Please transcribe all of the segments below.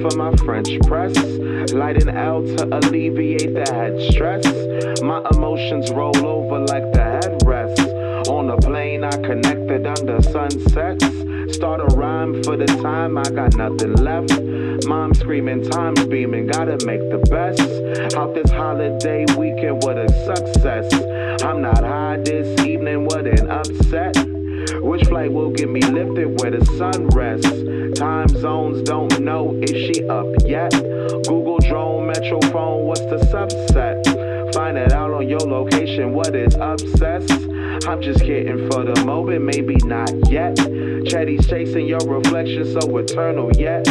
for my French press. Light an L to alleviate the head stress. My emotions roll over like the headrest. On a plane, I connected under sunsets. Start a rhyme for the time I got nothing left. Mom screaming, time's beaming, gotta make the best. Out this holiday weekend, what a success. I'm not high this evening, what an upset. Which flight will get me lifted where the sun rests? Time zones don't know, is she up yet? Google drone, metro phone, what's the subset? Find it out on your location, what is obsessed? I'm just kidding for the moment, maybe not yet. Chatty's chasing your reflection, so eternal yet.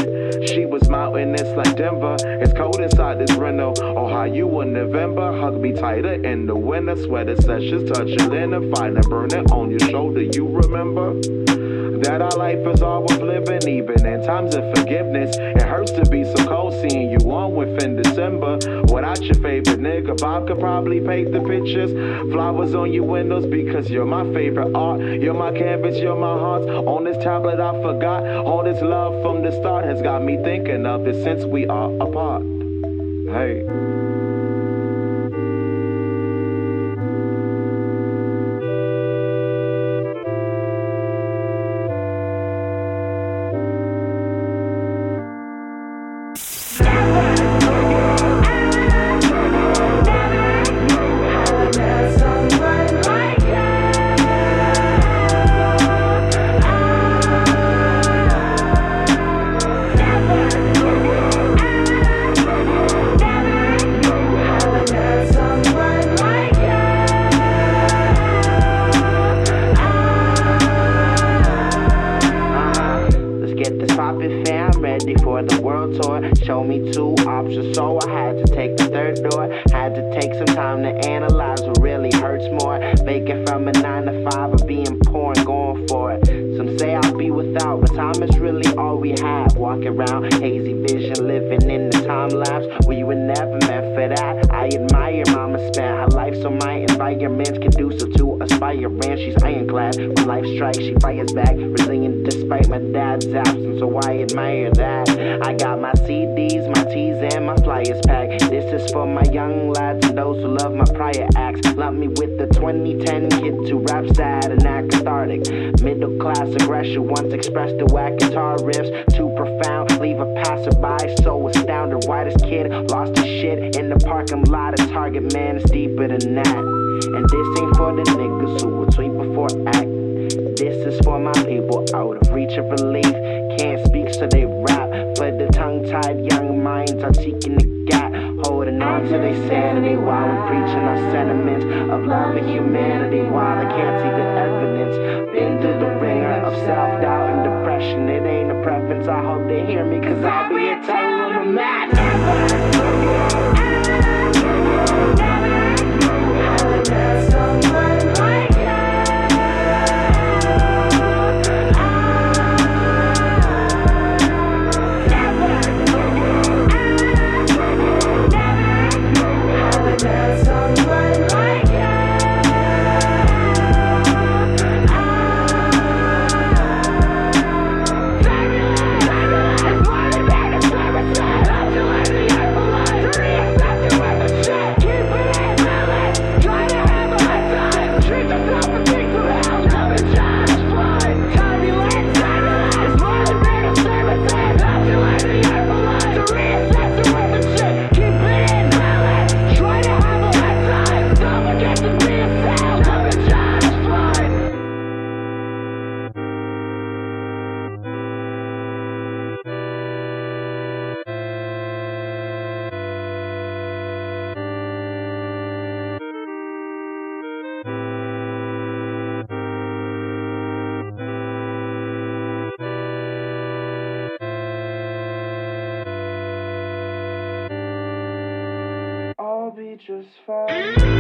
She was mountainous like Denver. It's cold inside this rental. Oh, how you in November? Hug me tighter in the winter. Sweater sessions touching linen, fire burning on your shoulder. You remember? That our life is all worth living, even in times of forgiveness. It hurts to be so cold seeing you on within December. Without your favorite nigga, Bob could probably paint the pictures. Flowers on your windows because you're my favorite art. You're my canvas, you're my heart. On this tablet, I forgot. All this love from the start has got me thinking of it since we are apart. Hey. Ready for the world tour. Show me two options, so I had to take the third door. Had to take some time to analyze what really hurts more. Making from a nine to five or being poor and going for it. Some say I'll be without, but time is really all we have. Walking around, hazy vision, living in the time lapse. We were never meant for that. I admire mama spent her life so my environment's conducive to aspiring. She's ironclad. When life strikes, she fires back. Resilient despite my dad's absence, so I admire that. I got my CDs, my T's, and my flyers packed. This is for my young lads and those who love my prior acts. Lump me with the 2010 kid to rap sad and act cathartic. Middle class aggression once expressed to whack guitar riffs. Too profound, leave a passerby so astounded. This kid lost his shit in the parking lot of Target, man, it's deeper than that. And this ain't for the niggas who will tweet before act. This is for my people out of reach of relief. Can't speak, so they rap. For the tongue tied young minds are seeking the gap. Holding on to their sanity while we're preaching our sentiments of love and humanity. While I can't see the evidence. Been through the ringer of self doubt and depression. It ain't a preference. I hope they hear me, cause I'll be a total mad. I'll be just fine.